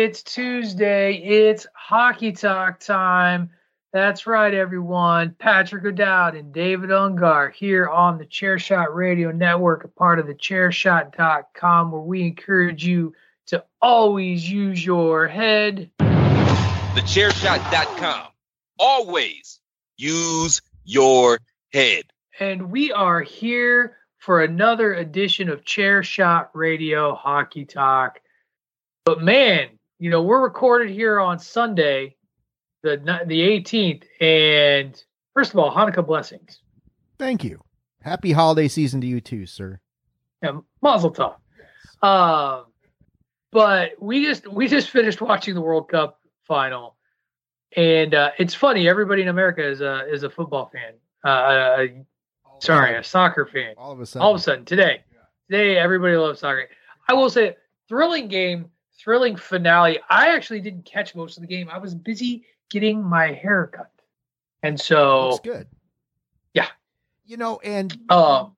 It's Tuesday. It's hockey talk time. That's right, everyone. Patrick O'Dowd and David Ungar here on the Chairshot Radio Network, a part of the chairshot.com, where we encourage you to always use your head. TheChairShot.com. Always use your head. And we are here for another edition of Chair Shot Radio Hockey Talk. But man, you know, we're recorded here on Sunday, the the 18th, and first of all, Hanukkah blessings. Thank you. Happy holiday season to you too, sir. Yeah, Mazel Tov. Um, but we just we just finished watching the World Cup final, and uh, it's funny. Everybody in America is a is a football fan. Uh, sorry, a soccer fan. All of a sudden. All of a sudden, today, today, everybody loves soccer. I will say, thrilling game, thrilling finale. I actually didn't catch most of the game. I was busy getting my hair cut, and so Looks good. Yeah. You know, and um,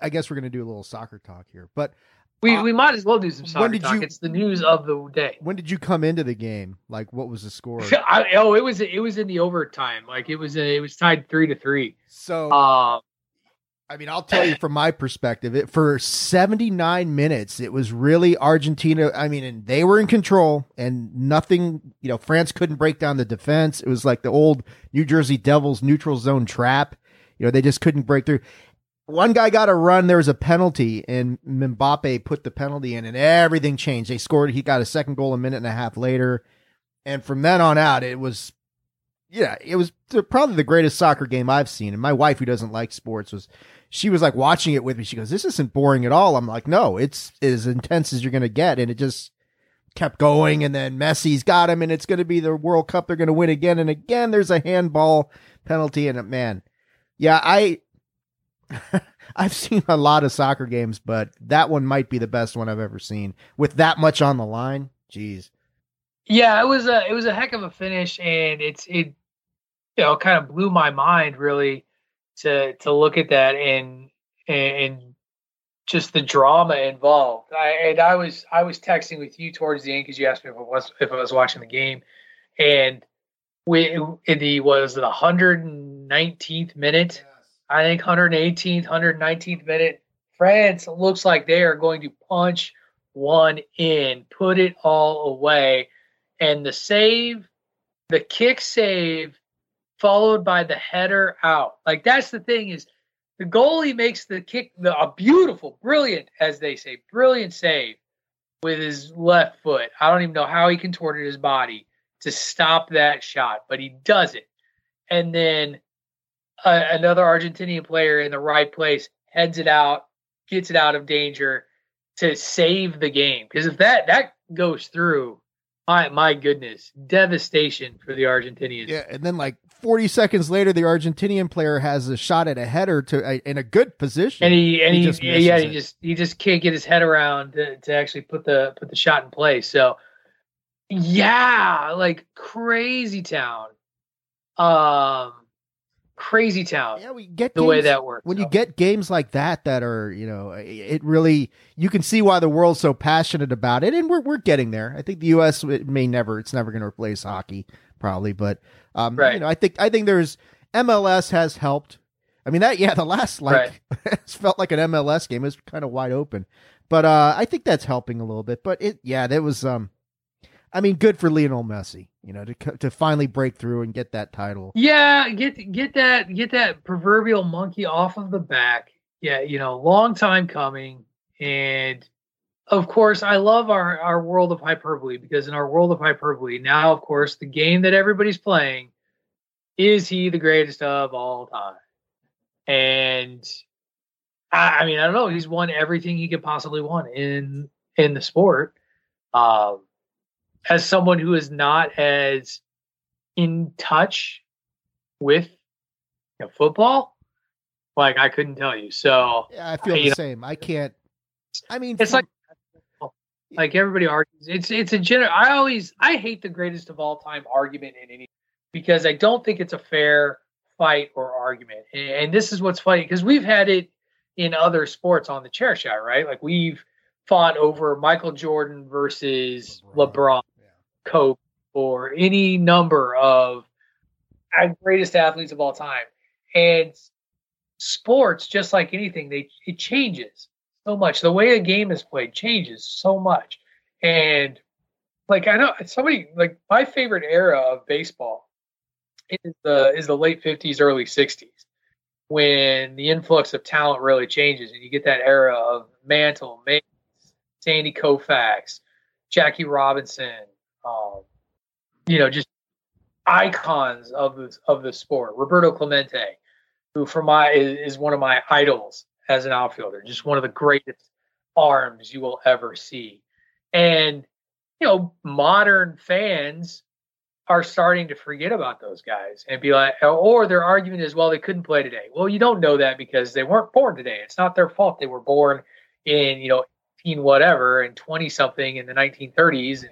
I guess we're gonna do a little soccer talk here. But we Uh, we might as well do some soccer when did talk. you- It's the news of the day. when did you come into the game? Like, what was the score? I, oh, it was it was in the overtime. Like it was it was tied three to three. So, Uh, I mean, I'll tell you from my perspective, it for 79 minutes, it was really Argentina. I mean, and they were in control and nothing, you know, France couldn't break down the defense. It was like the old New Jersey Devils neutral zone trap. You know, they just couldn't break through. One guy got a run. There was a penalty, and Mbappe put the penalty in, and everything changed. They scored. He got a second goal a minute and a half later, and from then on out, it was, yeah, it was probably the greatest soccer game I've seen. And my wife, who doesn't like sports, was she was like watching it with me. She goes, "This isn't boring at all." I'm like, "No, it's as intense as you're gonna get," and it just kept going. And then Messi's got him, and it's going to be the World Cup. They're going to win again and again. There's a handball penalty, and uh, man, yeah, I. I've seen a lot of soccer games, but that one might be the best one I've ever seen with that much on the line. Jeez. Yeah, it was a it was a heck of a finish, and it's it you know kind of blew my mind really to to look at that and and, just the drama involved. I and I was I was texting with you towards the end because you asked me if I was if I was watching the game, and we in the was the 119th minute, I think 118th, 119th minute. France looks like they are going to punch one in, put it all away and the save, the kick save, followed by the header out. Like that's the thing is the goalie makes the kick, the, a beautiful, brilliant, as they say, brilliant save with his left foot. I don't even know how he contorted his body to stop that shot, but he does it. And then uh, another Argentinian player in the right place heads it out, gets it out of danger to save the game. Because if that that goes through, my my goodness, devastation for the Argentinians. Yeah, and then like 40 seconds later, the Argentinian player has a shot at a header to a, in a good position, and he and he, just he yeah he it. just he just can't get his head around to, to actually put the put the shot in place. So yeah, like crazy town, um, crazy town. Yeah, we get the way that works. when you get games like that that are you know it really you can see why the world's so passionate about it and we're we're getting there. I think the us may never it's never going to replace hockey probably but um you know i think i think there's mls has helped. I mean that yeah the last like it felt like an mls game. It was kind of wide open. But uh i think that's helping a little bit. But it yeah that was um i mean good for lionel messi you know to to finally break through and get that title Yeah, get get that get that proverbial monkey off of the back. Yeah, you know, long time coming. And of course, I love our our world of hyperbole because in our world of hyperbole, now of course, the game that everybody's playing is he the greatest of all time? And I, I mean, I don't know. He's won everything he could possibly want in in the sport. Um, as someone who is not as in touch with you know, football, like I couldn't tell you. So yeah i feel You the know- same i can't i mean it's from- like like everybody argues. It's it's a general. I always I hate the greatest of all time argument in any because I don't think it's a fair fight or argument. And, and this is what's funny because we've had it in other sports on the chair shot, right? Like we've fought over Michael Jordan versus LeBron, Kobe, or any number of greatest athletes of all time. And sports, just like anything, they it changes so much. The way a game is played changes so much. And like I know somebody like my favorite era of baseball is the is the late fifties, early sixties, when the influx of talent really changes and you get that era of Mantle, Mays, Sandy Koufax, Jackie Robinson, um, you know, just icons of the of the sport. Roberto Clemente, who for my is, one of my idols as an outfielder, just one of the greatest arms you will ever see. And you know, modern fans are starting to forget about those guys and be like, or their argument is, well, they couldn't play today. Well, you don't know that because they weren't born today. It's not their fault. They were born in, you know, 18 whatever and 20 something in the 1930s. And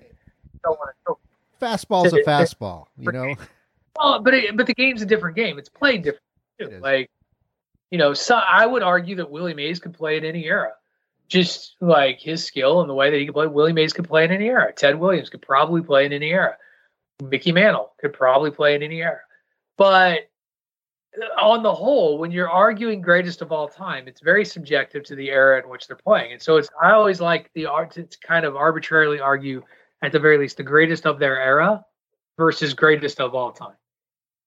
fastball's a fastball you know well, but it, but the game's a different game. It's played different. Too. Like, you know, so I would argue that Willie Mays could play in any era. Just like his skill and the way that he could play, Willie Mays could play in any era. Ted Williams could probably play in any era. Mickey Mantle could probably play in any era. But on the whole, when you're arguing greatest of all time, it's very subjective to the era in which they're playing. And so it's I always like the art to kind of arbitrarily argue at the very least the greatest of their era versus greatest of all time.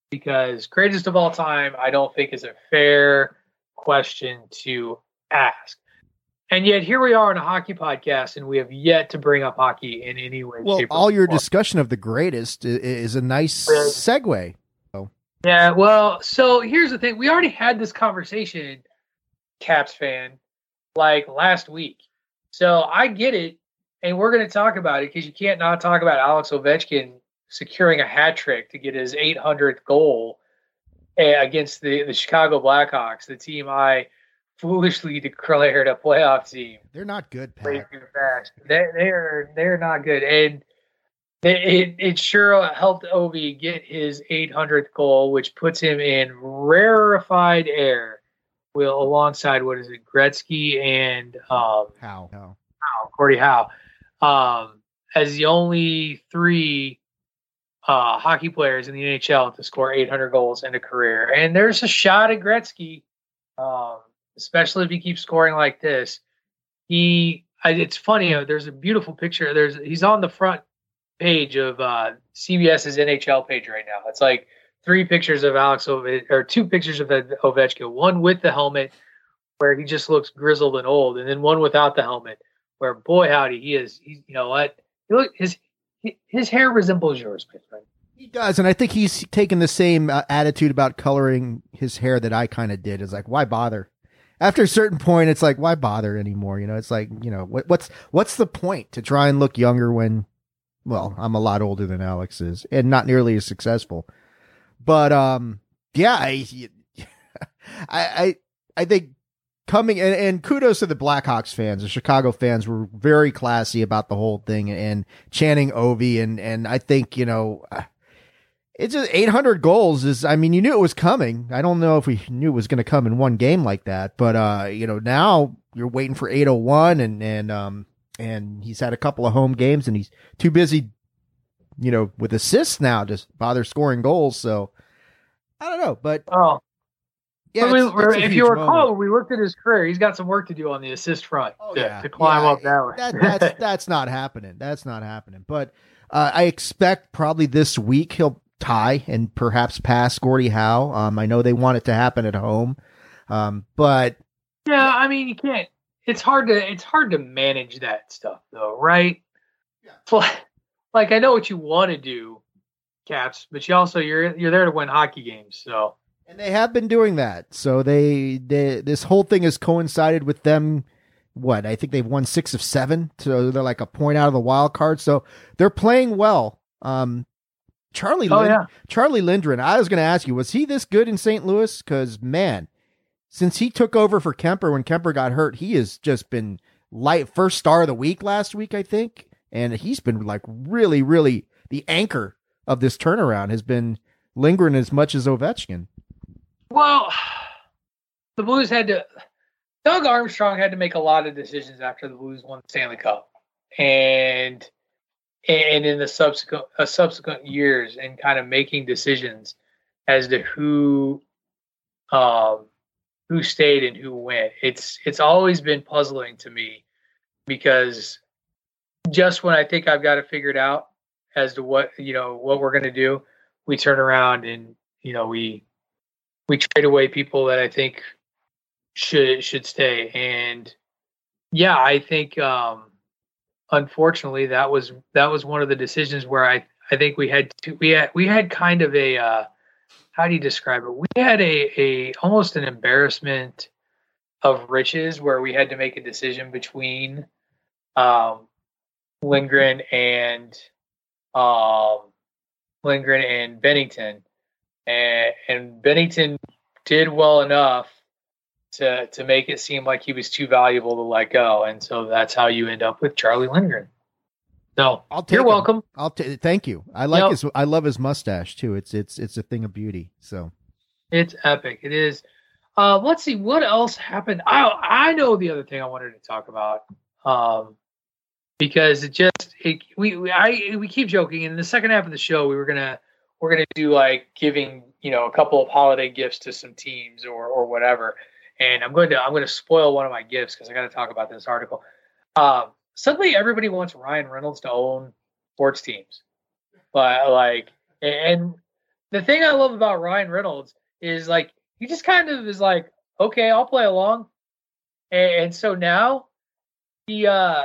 Because greatest of all time, I don't think is a fair question to ask. And yet here we are on a hockey podcast, and we have yet to bring up hockey in any way. well shape, or all your form. discussion of the greatest is a nice segue Yeah, well, so here's the thing. We already had this conversation, Caps fan, like last week. So I get it, and we're going to talk about it because you can't not talk about Alex Ovechkin securing a hat trick to get his 800th goal eh, against the, the Chicago Blackhawks, the team I foolishly declared a playoff team they're not good Pat. fast. They they're they're not good, and it it, it sure helped Ovi get his 800th goal, which puts him in rarefied air. Will alongside what is it, Gretzky and um, how how Gordie Howe, um, as the only three uh, hockey players in the NHL to score 800 goals in a career. And there's a shot at Gretzky, um, especially if he keeps scoring like this. He, it's funny. Uh, there's a beautiful picture. There's he's on the front page of uh, CBS's NHL page right now. It's like three pictures of Alex Ove- or two pictures of Ovechkin. One with the helmet, where he just looks grizzled and old, and then one without the helmet, where boy howdy he is. You know what? Look his his hair resembles yours, my friend. He does, and I think he's taken the same uh, attitude about coloring his hair that I kind of did. It's like, why bother? After a certain point, it's like, why bother anymore? You know, it's like, you know, what, what's what's the point to try and look younger when, well, I'm a lot older than Alex is, and not nearly as successful. But um, yeah, I, I, I, I think coming and, and kudos to the Blackhawks fans, the Chicago fans were very classy about the whole thing and chanting Ovi, and and I think you know it's just 800 goals is i mean you knew it was coming. I don't know if we knew it was going to come in one game like that but uh you know now you're waiting for 801 and and um and he's had a couple of home games and he's too busy you know with assists now to bother scoring goals. So i don't know but oh yeah it's- it's if you recall, moment. we looked at his career, he's got some work to do on the assist front Oh, to, yeah. to climb Yeah, up that way. that, that's that's not happening. That's not happening. But uh, I expect probably this week he'll tie and perhaps pass Gordie Howe. Um, I know they want it to happen at home, um, but Yeah, I mean you can't. It's hard to it's hard to manage that stuff though, right? Like, like I know what you want to do, Caps, but you also you're you're there to win hockey games. So and they have been doing that. So they, they this whole thing has coincided with them. What I think they've won six of seven, so they're like a point out of the wild card. So they're playing well. Um, Charlie, oh Lin- yeah, Charlie Lindgren, I was going to ask you, was he this good in St. Louis? Because, man, since he took over for Kuemper when Kuemper got hurt, he has just been light first star of the week last week, I think. And he's been like really, really the anchor of this turnaround has been Lindgren as much as Ovechkin. Well, the Blues had to. Doug Armstrong had to make a lot of decisions after the Blues won the Stanley Cup, and and in the subsequent uh, subsequent years, and kind of making decisions as to who um, who stayed and who went. It's it's always been puzzling to me because just when I think I've got it figured out as to what you know what we're going to do, we turn around and you know we we trade away people that I think should should stay. And yeah, I think um, unfortunately that was that was one of the decisions where I I think we had to, we had we had kind of a uh, how do you describe it? We had a a almost an embarrassment of riches where we had to make a decision between um, Lindgren and um, Lindgren and Binnington, and and Binnington did well enough to to make it seem like he was too valuable to let go, and so that's how you end up with Charlie Lindgren. No, I'll take you're him. welcome. I'll t- thank you. I like Yep. his. I love his mustache too. It's it's it's a thing of beauty. So It's epic. It is. Uh, let's see what else happened. I I know the other thing I wanted to talk about. Um, because it just it, we we I we keep joking. In the second half of the show, we were gonna we're gonna do like giving you know a couple of holiday gifts to some teams or or whatever. And I'm going to I'm going to spoil one of my gifts because I got to talk about this article. Um, suddenly, everybody wants Ryan Reynolds to own sports teams, but like and the thing I love about Ryan Reynolds is like he just kind of is like, okay, I'll play along, and, and so now he uh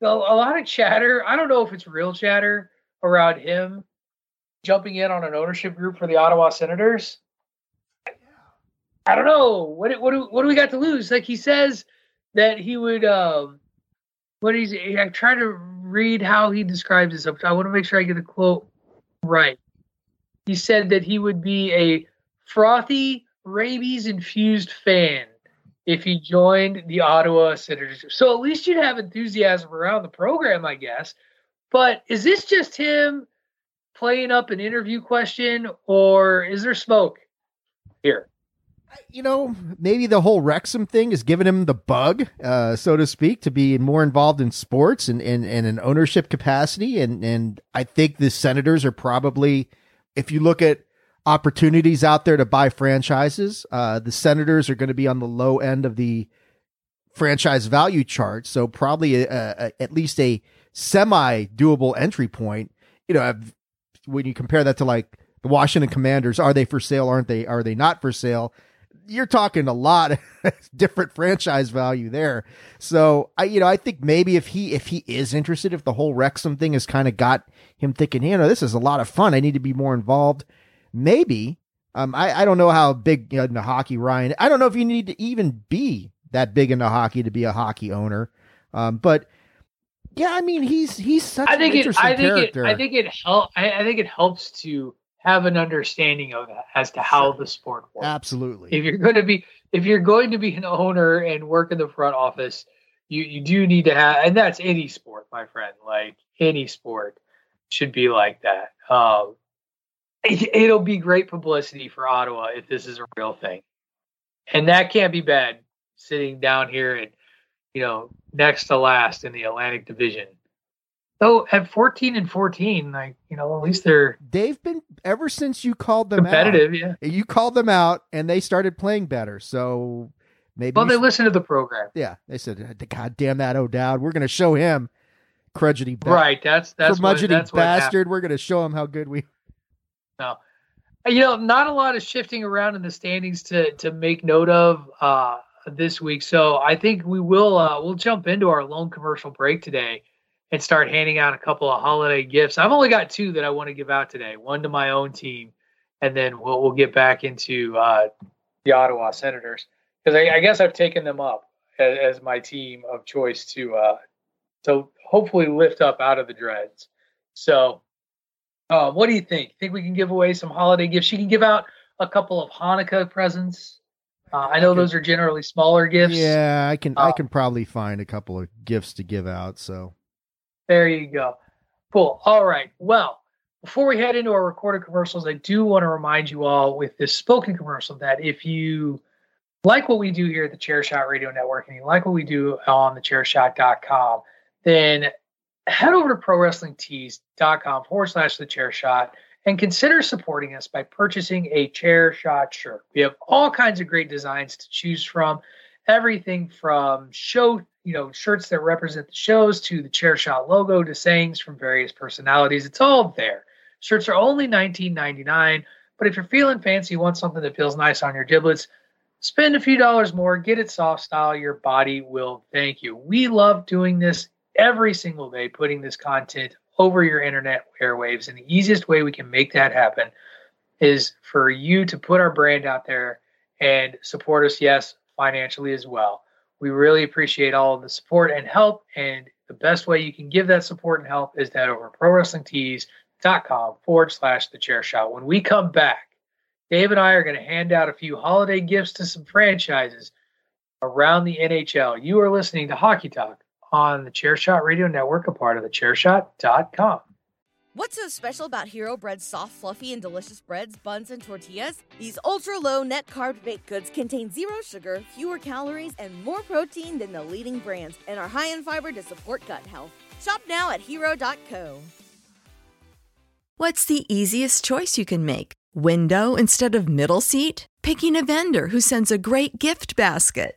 a lot of chatter. I don't know if it's real chatter around him jumping in on an ownership group for the Ottawa Senators. I don't know what what do what do we got to lose? Like he says that he would um what he's I try to read how he describes this. I want to make sure I get the quote right. He said that he would be a frothy rabies infused fan if he joined the Ottawa Senators. So at least you'd have enthusiasm around the program, I guess. But is this just him playing up an interview question, or is there smoke here? you know, maybe the whole Wrexham thing is giving him the bug, uh, so to speak, to be more involved in sports and in and, an ownership capacity. And and I think the Senators are probably, if you look at opportunities out there to buy franchises, uh, the Senators are going to be on the low end of the franchise value chart. So probably a, a, at least a semi doable entry point. You know, I've- when you compare that to like the Washington Commanders. Are they for sale? Aren't they? Are they not for sale? You're talking a lot different franchise value there. So I, you know, I think maybe if he if he is interested, if the whole Wrexham thing has kind of got him thinking, you know, this is a lot of fun. I need to be more involved. Maybe. Um, I, I don't know how big you know, hockey Ryan. I don't know if you need to even be that big into hockey to be a hockey owner. Um, but yeah, I mean, he's he's such I think an it. interesting I think character. it. I think it help. I, I think it helps to have an understanding of that as to how the sport works. Absolutely. If you're going to be, if you're going to be an owner and work in the front office, you you do need to have, and that's any sport, my friend. Like any sport should be like that. Um, it, it'll be great publicity for Ottawa if this is a real thing, and that can't be bad. Sitting down here and you know next to last in the Atlantic Division. So at 14 and 14, like you know, at least they're They've been ever since you called them competitive. Yeah. out. You called them out, and they started playing better. So maybe. Well, they should- listen to the program, yeah, they said, "God damn that O'Dowd! We're going to show him, crudgety ba- right? That's that's what, curmudgeony that's what happened. bastard. We're going to show him how good we." No. You know, not a lot of shifting around in the standings to to make note of uh, this week. So I think we will uh, we'll jump into our lone commercial break today and start handing out a couple of holiday gifts. I've only got two that I want to give out today. One to my own team, and then we'll we'll get back into uh, the Ottawa Senators because I, I guess I've taken them up as, as my team of choice to uh, to hopefully lift up out of the dreads. So uh, what do you think? Think we can give away some holiday gifts? You can give out a couple of Hanukkah presents. Uh, I know those are generally smaller gifts. Yeah, I can. I Uh, can probably find a couple of gifts to give out. So There you go. Cool. All right. Well, before we head into our recorded commercials, I do want to remind you all with this spoken commercial that if you like what we do here at the Chairshot Radio Network and you like what we do on the chairshot.com, then head over to prowrestlingtees.com forward slash the chair shot and consider supporting us by purchasing a chair shot shirt. We have all kinds of great designs to choose from. Everything from show, you know, shirts that represent the shows to the chair shot logo to sayings from various personalities. It's all there. Shirts are only $19.99, but if you're feeling fancy, you want something that feels nice on your giblets, spend a few dollars more, get it soft style. Your body will thank you. We love doing this every single day, putting this content over your internet airwaves. And the easiest way we can make that happen is for you to put our brand out there and support us, yes, financially as well. We really appreciate all the support and help. And the best way you can give that support and help is that over prowrestlingtees.com forward slash the chair shot. When we come back, Dave and I are going to hand out a few holiday gifts to some franchises around the NHL. You are listening to Hockey Talk on the Chairshot Radio Network, a part of the chairshot.com. What's so special about Hero Bread's soft, fluffy, and delicious breads, buns, and tortillas? These ultra low net carb baked goods contain zero sugar, fewer calories, and more protein than the leading brands, and are high in fiber to support gut health. Shop now at hero.co. What's the easiest choice you can make? Window instead of middle seat? Picking a vendor who sends a great gift basket?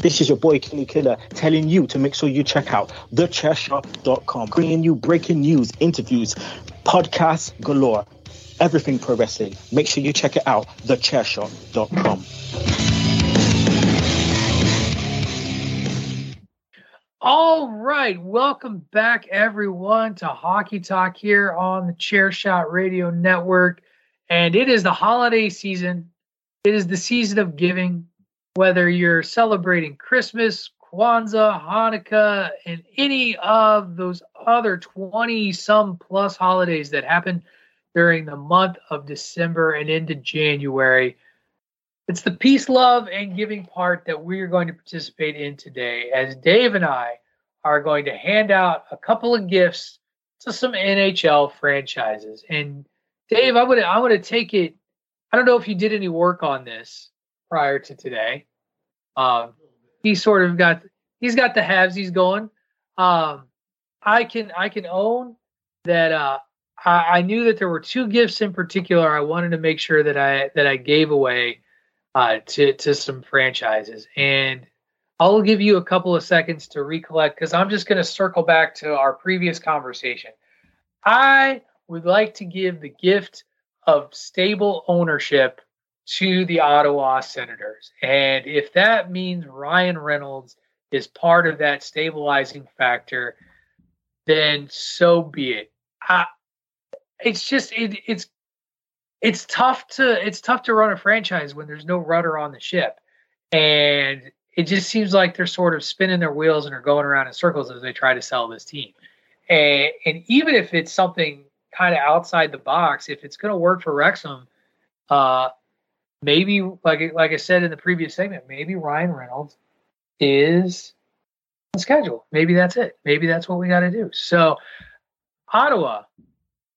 This is your boy Kenny Killer telling you to make sure you check out thechairshot.com, bringing you breaking news, interviews, podcasts galore, everything pro wrestling. Make sure you check it out, thechairshot.com. All right, welcome back everyone to Hockey Talk here on the Chair Shot Radio Network. And it is the holiday season. It is the season of giving. Whether you're celebrating Christmas, Kwanzaa, Hanukkah, and any of those other 20 some plus holidays that happen during the month of December and into January. It's the peace, love, and giving part that we are going to participate in today, as Dave and I are going to hand out a couple of gifts to some NHL franchises. And Dave, I'm gonna I'm gonna take it. I don't know if you did any work on this prior to today. Um, he sort of got he's got the halves he's going. Um, I can I can own that uh, I, I knew that there were two gifts in particular I wanted to make sure that I that I gave away uh, to to some franchises, and I'll give you a couple of seconds to recollect because I'm just going to circle back to our previous conversation. I would like to give the gift of stable ownership to the Ottawa Senators, and if that means Ryan Reynolds is part of that stabilizing factor, then so be it. I, it's just it, it's it's tough to it's tough to run a franchise when there's no rudder on the ship. And it just seems like they're sort of spinning their wheels and are going around in circles as they try to sell this team. And, and even if it's something kind of outside the box if it's going to work for Wrexham uh maybe like like I said in the previous segment maybe Ryan Reynolds is on schedule maybe that's it maybe that's what we got to do so Ottawa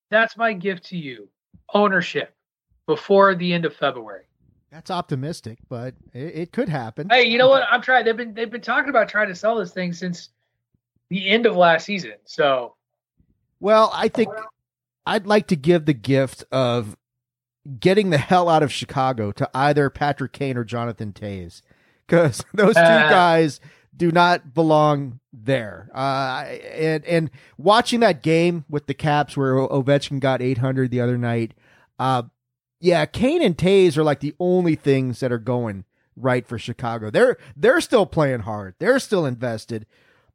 that's my gift to you ownership before the end of February. That's optimistic, but it, it, could happen. Hey, you know what? I'm trying. They've been they've been talking about trying to sell this thing since the end of last season. So, well, I think I'd like to give the gift of getting the hell out of Chicago to either Patrick Kane or Jonathan Toews, because those two uh, guys do not belong there. Uh, and and watching that game with the Caps where Ovechkin got 800 the other night, uh, yeah, Kane and Toews are like the only things that are going right for Chicago. They're they're still playing hard. They're still invested,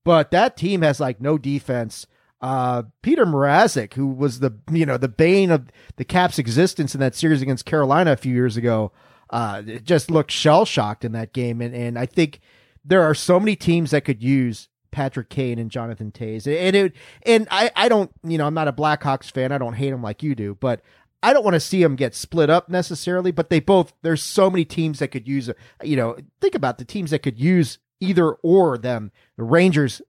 but that team has like no defense. Uh, Peter Mrazek, who was the you know the bane of the Caps' existence in that series against Carolina a few years ago, uh, just looked shell shocked in that game, and and I think there are so many teams that could use Patrick Kane and Jonathan Toews. And it and I, I don't you know, I'm not a Blackhawks fan. I don't hate them like you do, but I don't want to see them get split up necessarily, but they both there's so many teams that could use you know, think about the teams that could use either or them. The Rangers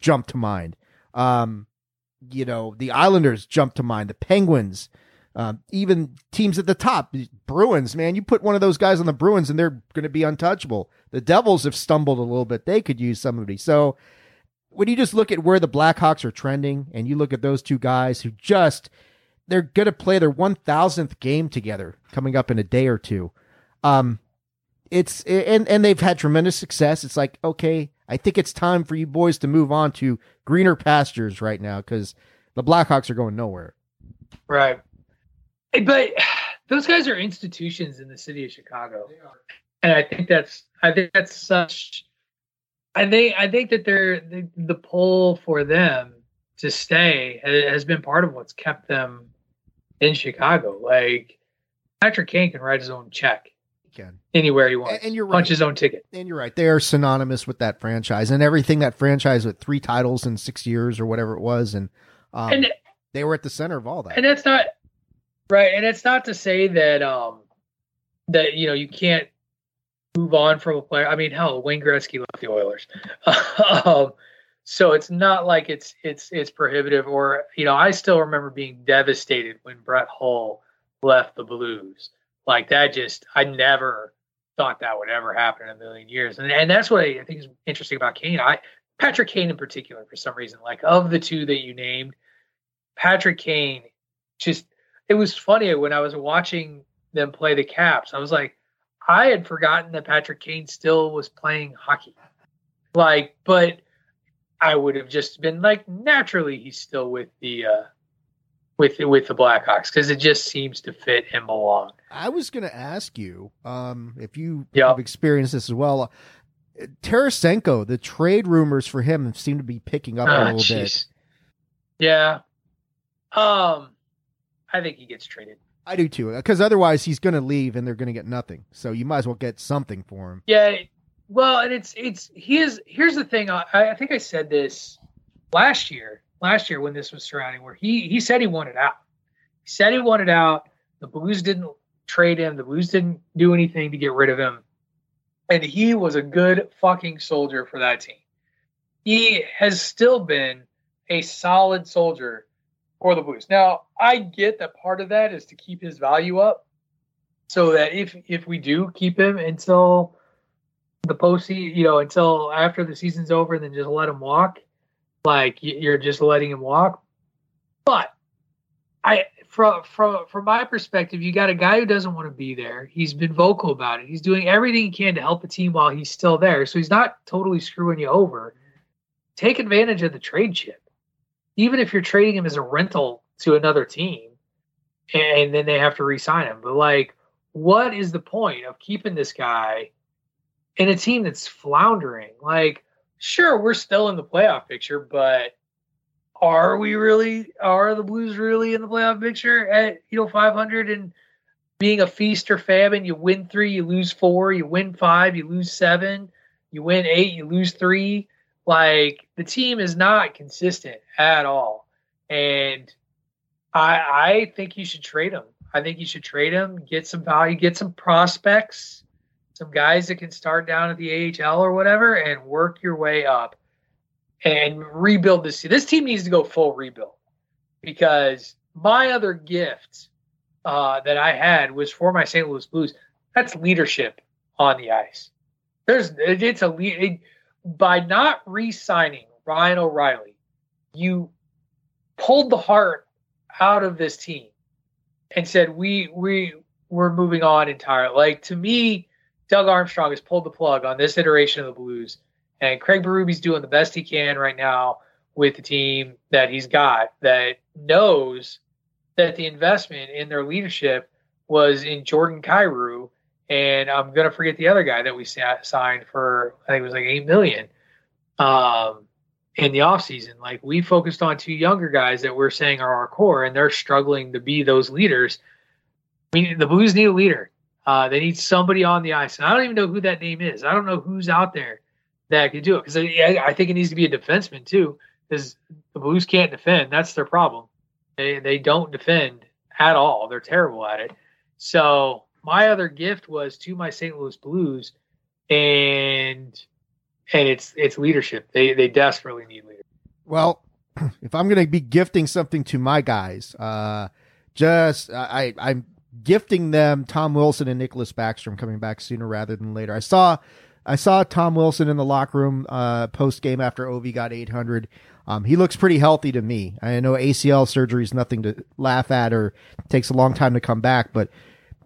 jump to mind. Um, you know, the Islanders jump to mind, the Penguins, uh, even teams at the top, Bruins, man, you put one of those guys on the Bruins and they're going to be untouchable. The Devils have stumbled a little bit. They could use somebody. So when you just look at where the Blackhawks are trending and you look at those two guys who just, they're going to play their 1000th game together coming up in a day or two. Um, it's, and, and they've had tremendous success. It's like, okay, I think it's time for you boys to move on to greener pastures right now because the Blackhawks are going nowhere. Right. But those guys are institutions in the city of Chicago, and I think that's I think that's such. I think I think that they're the, the pull for them to stay has been part of what's kept them in Chicago. Like Patrick Kane can write his own check. Can anywhere he wants. And you're punch his own ticket. And you're right. They are synonymous with that franchise and everything that franchise with three titles in six years or whatever it was, and, um, and they were at the center of all that. And that's not Right, and it's not to say that um that you know you can't move on from a player. I mean, hell, Wayne Gretzky left the Oilers, um, so it's not like it's it's it's prohibitive. Or you know, I still remember being devastated when Brett Hull left the Blues. Like that, just I never thought that would ever happen in a million years. And and that's what I, think is interesting about Kane. I Patrick Kane in particular, for some reason, like of the two that you named, Patrick Kane just it was funny when I was watching them play the Caps. I was like, I had forgotten that Patrick Kane still was playing hockey. Like, but I would have just been like, naturally, he's still with the uh, with with the Blackhawks because it just seems to fit and belong. I was going to ask you um, if you Yeah. have experienced this as well. Uh, Tarasenko, the trade rumors for him seem to be picking up a Ah, little bit. Yeah. Um, I think he gets traded. I do too, because otherwise he's going to leave and they're going to get nothing. So you might as well get something for him. Yeah. Well, and it's it's he is. Here's the thing. I, I think I said this last year. Last year when this was surrounding, where he he said he wanted out. He said he wanted out. The Blues didn't trade him. The Blues didn't do anything to get rid of him. And he was a good fucking soldier for that team. He has still been a solid soldier for the Blues. Now, I get that part of that is to keep his value up so that if if we do keep him until the postseason, you know, until after the season's over, then just let him walk, like you're just letting him walk. But I, from from from my perspective, you got a guy who doesn't want to be there. He's been vocal about it. He's doing everything he can to help the team while he's still there. So he's not totally screwing you over. Take advantage of the trade chip, even if you're trading him as a rental to another team, and then they have to re-sign him. But like, what is the point of keeping this guy in a team that's floundering? Like, sure, we're still in the playoff picture, but are we really? Are the Blues really in the playoff picture at you know 500 and being a feast or famine? You win three, you lose four, you win five, you lose seven, you win eight, you lose three. Like the team is not consistent at all, and I I think you should trade him. I think you should trade him, get some value, get some prospects, some guys that can start down at the AHL or whatever, and work your way up and rebuild this team. This team needs to go full rebuild because my other gift uh, that I had was for my St. Louis Blues. That's leadership on the ice. There's it's a it, by not re-signing Ryan O'Reilly, you pulled the heart out of this team and said we we we're moving on entirely. Like to me, Doug Armstrong has pulled the plug on this iteration of the Blues, and Craig Berube doing the best he can right now with the team that he's got that knows that the investment in their leadership was in Jordan Kyrou, and I'm gonna forget the other guy that we signed for I think it was like eight million um, in the offseason. Like we focused on two younger guys that we're saying are our core, and they're struggling to be those leaders. I mean, the Blues need a leader. Uh, they need somebody on the ice, and I don't even know who that name is. I don't know who's out there that could do it because I, I think it needs to be a defenseman too, because the Blues can't defend. That's their problem. They they don't defend at all. They're terrible at it. So my other gift was to my St. Louis Blues, and and it's it's leadership. They they desperately need leadership. Well, if I'm going to be gifting something to my guys, uh, just I, I'm gifting them Tom Wilson and Nicklas Backstrom coming back sooner rather than later. I saw I saw Tom Wilson in the locker room uh, post game after Ovi got 800. Um, he looks pretty healthy to me. I know ACL surgery is nothing to laugh at or takes a long time to come back, but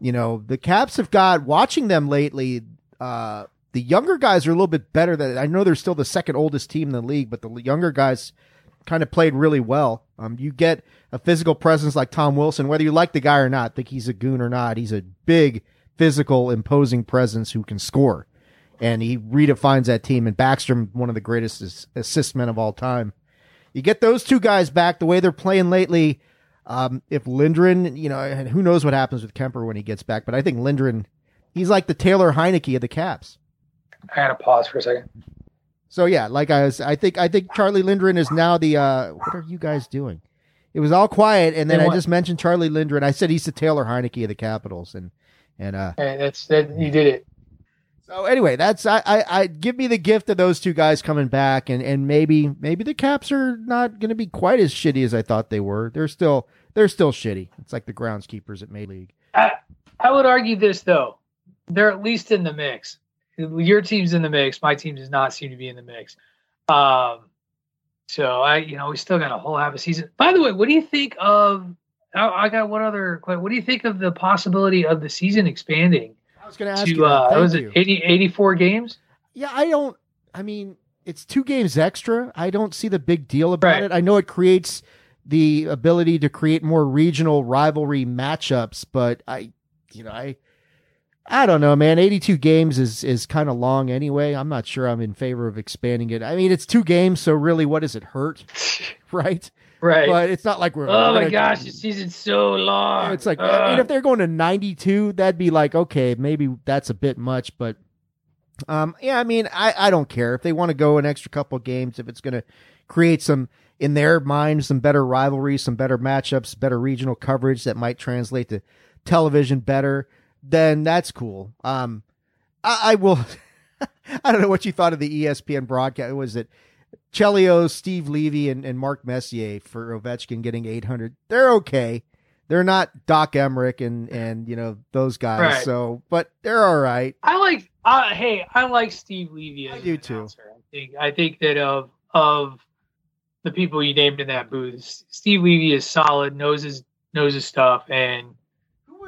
you know the Caps have got watching them lately. Uh, the younger guys are a little bit better. Than I know they're still the second oldest team in the league, but the younger guys kind of played really well. Um, you get a physical presence like Tom Wilson, whether you like the guy or not, think he's a goon or not. He's a big, physical, imposing presence who can score, and he redefines that team. And Backstrom, one of the greatest ass- assist men of all time. You get those two guys back the way they're playing lately. Um, if Lindgren, you know, and who knows what happens with Kuemper when he gets back, but I think Lindgren, he's like the Taylor Heinicke of the Caps. I had to pause for a second. So yeah, like I was, I think I think Charlie Lindgren is now the. uh What are you guys doing? It was all quiet, and then And I just mentioned Charlie Lindgren. I said he's the Taylor Heinicke of the Capitals, and and uh. Hey, that's that you did it. So anyway, that's I, I I give me the gift of those two guys coming back, and and maybe maybe the Caps are not going to be quite as shitty as I thought they were. They're still they're still shitty. It's like the groundskeepers at May League. I, I would argue this though. They're at least in the mix. Your team's in the mix. My team does not seem to be in the mix. Um, so I, you know, we still got a whole half a season. By the way, what do you think of? I, got one other question. What do you think of the possibility of the season expanding I was going to ask you. to that. uh, was it 80, 84 games? Yeah, I don't. I mean, it's two games extra. I don't see the big deal about Right. it. I know it creates the ability to create more regional rivalry matchups, but I, you know, I, I don't know, man. 82 games is is kind of long anyway. I'm not sure I'm in favor of expanding it. I mean, it's two games, so really, what does it hurt, right? Right. But it's not like we're. oh my gosh, the season's so long. It's like, I mean, if they're going to 92, that'd be like, okay, maybe that's a bit much, but um, yeah, I mean, I, I don't care if they want to go an extra couple games, if it's going to create some, in their mind, some better rivalries, some better matchups, better regional coverage that might translate to television better, then that's cool. Um, I, I will, I don't know what you thought of the ESPN broadcast. Was it Chelio, Steve Levy, and, and Mark Messier for Ovechkin getting 800? They're okay. They're not Doc Emrick and, and, you know, those guys. Right. So, but they're all right. I like. Uh, hey, I like Steve Levy. As I do too. announcer. I think. I think that of of the people you named in that booth, Steve Levy is solid. Knows his knows his stuff, and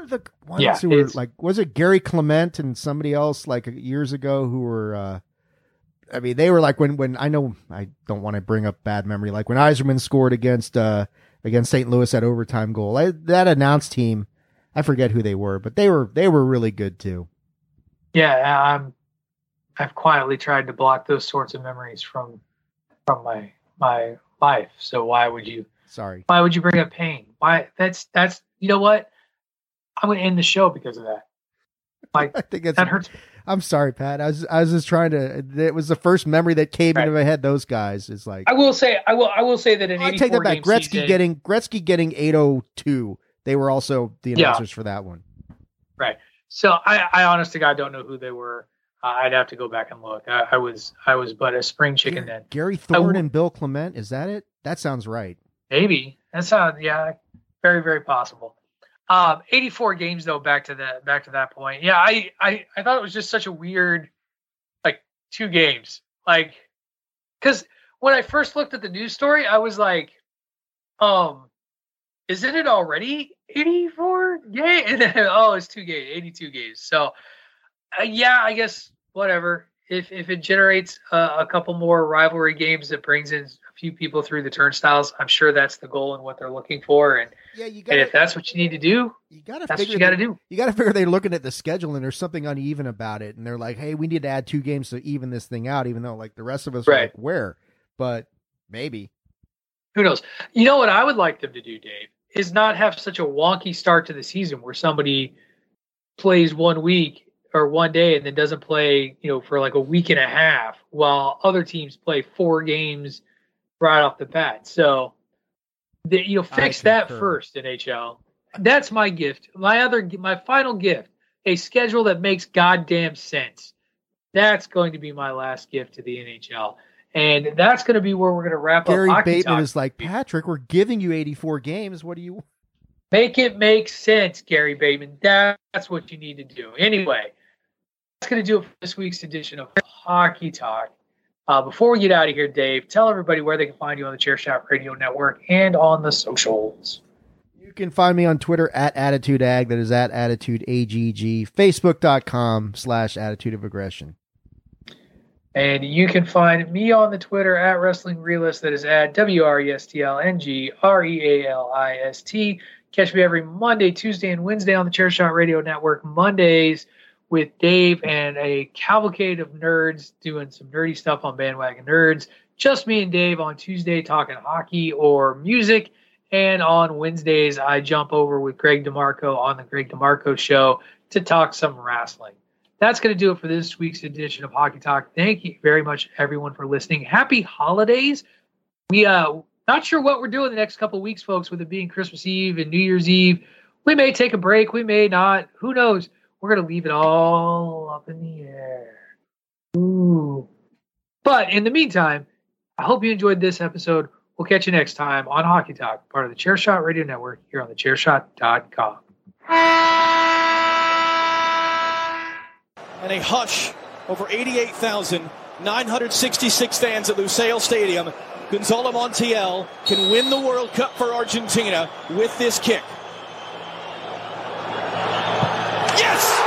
were the ones Yeah, who were like, was it Gary Clement and somebody else like years ago who were, uh, I mean, they were like when, when I know I don't want to bring up bad memory, like when Yzerman scored against, uh, against St. Louis at overtime goal, I, that announced team, I forget who they were, but they were, they were really good too. yeah, I'm. I've quietly tried to block those sorts of memories from from my my life. So why would you? Sorry. Why would you bring up pain? Why? That's that's. You know what? I'm going to end the show because of that. Like I think that hurts. I'm sorry, Pat. I was, I was just trying to, it was the first memory that came into my head. Those guys is like, I will say. I will. I will say that in I take that back. Gretzky season- getting, Gretzky getting 802. They were also the Yeah. announcers for that one. Right. So I, I honest to God don't know who they were. Uh, I'd have to go back and look. I, I was I was but a spring chicken then. Gary I Thorne w- and Bill Clement. Is that it? That sounds right. Maybe that sounds yeah, very very possible. Um, 84 games though. Back to that back to that point. Yeah, I I I thought it was just such a weird like two games like because when I first looked at the news story, I was like, um, isn't it already 84 games? And then, oh, it's two games, 82 games. So, uh, yeah, I guess whatever. If if it generates uh, a couple more rivalry games that brings in few people through the turnstiles, I'm sure that's the goal and what they're looking for. And Yeah, you and if that's what you need to do, you gotta that's what figure you got to do. You got to figure they're looking at the schedule and there's something uneven about it, and they're like, "Hey, we need to add two games to even this thing out." Even though, like, the rest of us are Right. like, "Where?" But maybe. Who knows? You know what I would like them to do, Dave, is not have such a wonky start to the season where somebody plays one week or one day and then doesn't play, you know, for like a week and a half, while other teams play four games right off the bat. So, the, you know, fix that first, NHL. That's my gift. My other, my final gift: a schedule that makes goddamn sense. That's going to be my last gift to the NHL. And that's going to be where we're going to wrap Gary up. Gary Bettman Talk. is like, "Patrick, we're giving you 84 games. What do you?" Make it make sense, Gary Bettman. That's what you need to do. Anyway, that's going to do it for this week's edition of Hockey Talk. Uh, before we get out of here, Dave, tell everybody where they can find you on the Chairshot Radio Network and on the socials. You can find me on Twitter at AttitudeAg. That is at AttitudeAGG. Facebook.com slash Attitude of Aggression. And you can find me on the Twitter at Wrestling Realist. That is at W R E S T L N G R E A L I S T. Catch me every Monday, Tuesday, and Wednesday on the Chairshot Radio Network. Mondays with Dave and a cavalcade of nerds doing some nerdy stuff on Bandwagon Nerds. Just me and Dave on Tuesday talking hockey or music. And on Wednesdays, I jump over with Greg DeMarco on the Greg DeMarco Show to talk some wrestling that's going to do it for this week's edition of Hockey Talk. Thank you very much, everyone, for listening. Happy holidays. We uh not sure what we're doing the next couple weeks, folks, with it being Christmas Eve and New Year's Eve. We may take a break, we may not. Who knows? We're to leave it all up in the air. Ooh. But in the meantime, I hope you enjoyed this episode. We'll catch you next time on Hockey Talk, part of the Chairshot Radio Network here on the chairshot.com. and a hush over 88,966 fans at Lusail Stadium. Gonzalo Montiel can win the World Cup for Argentina with this kick. Yes!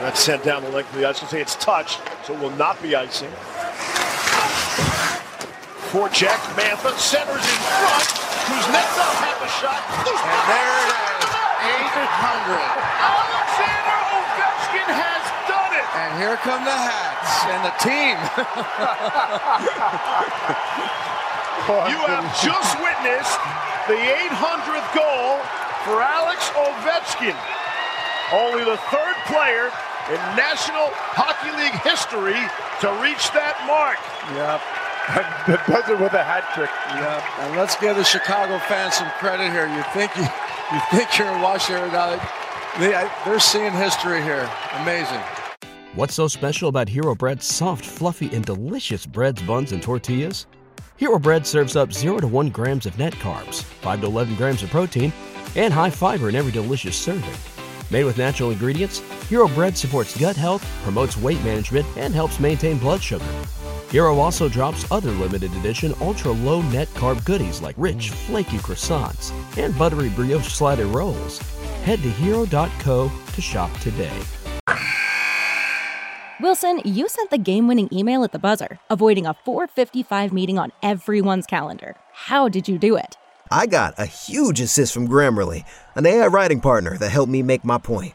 That's sent down the length of the ice. I'll say it's touched, so it will not be icing. Forecheck, Mantha centers in front. Kuznetsov had the shot. And there it is, 800. Alexander Ovechkin has done it. And here come the hats and the team. you have just witnessed the 800th goal for Alex Ovechkin. Only the third player in National Hockey League history to reach that mark. Yep. does it with a hat trick. Yep. And let's give the Chicago fans some credit here. You think you, you think you're in Washington now? They, they're seeing history here. Amazing. What's so special about Hero Bread's soft, fluffy, and delicious breads, buns, and tortillas? Hero Bread serves up 0 to 1 grams of net carbs, 5 to 11 grams of protein, and high fiber in every delicious serving. Made with natural ingredients, Hero Bread supports gut health, promotes weight management, and helps maintain blood sugar. Hero also drops other limited edition ultra low net carb goodies like rich, flaky croissants and buttery brioche slider rolls. Head to hero.co to shop today. Wilson, you sent the game winning email at the buzzer, avoiding a 455 meeting on everyone's calendar. How did you do it? I got a huge assist from Grammarly, an AI writing partner that helped me make my point.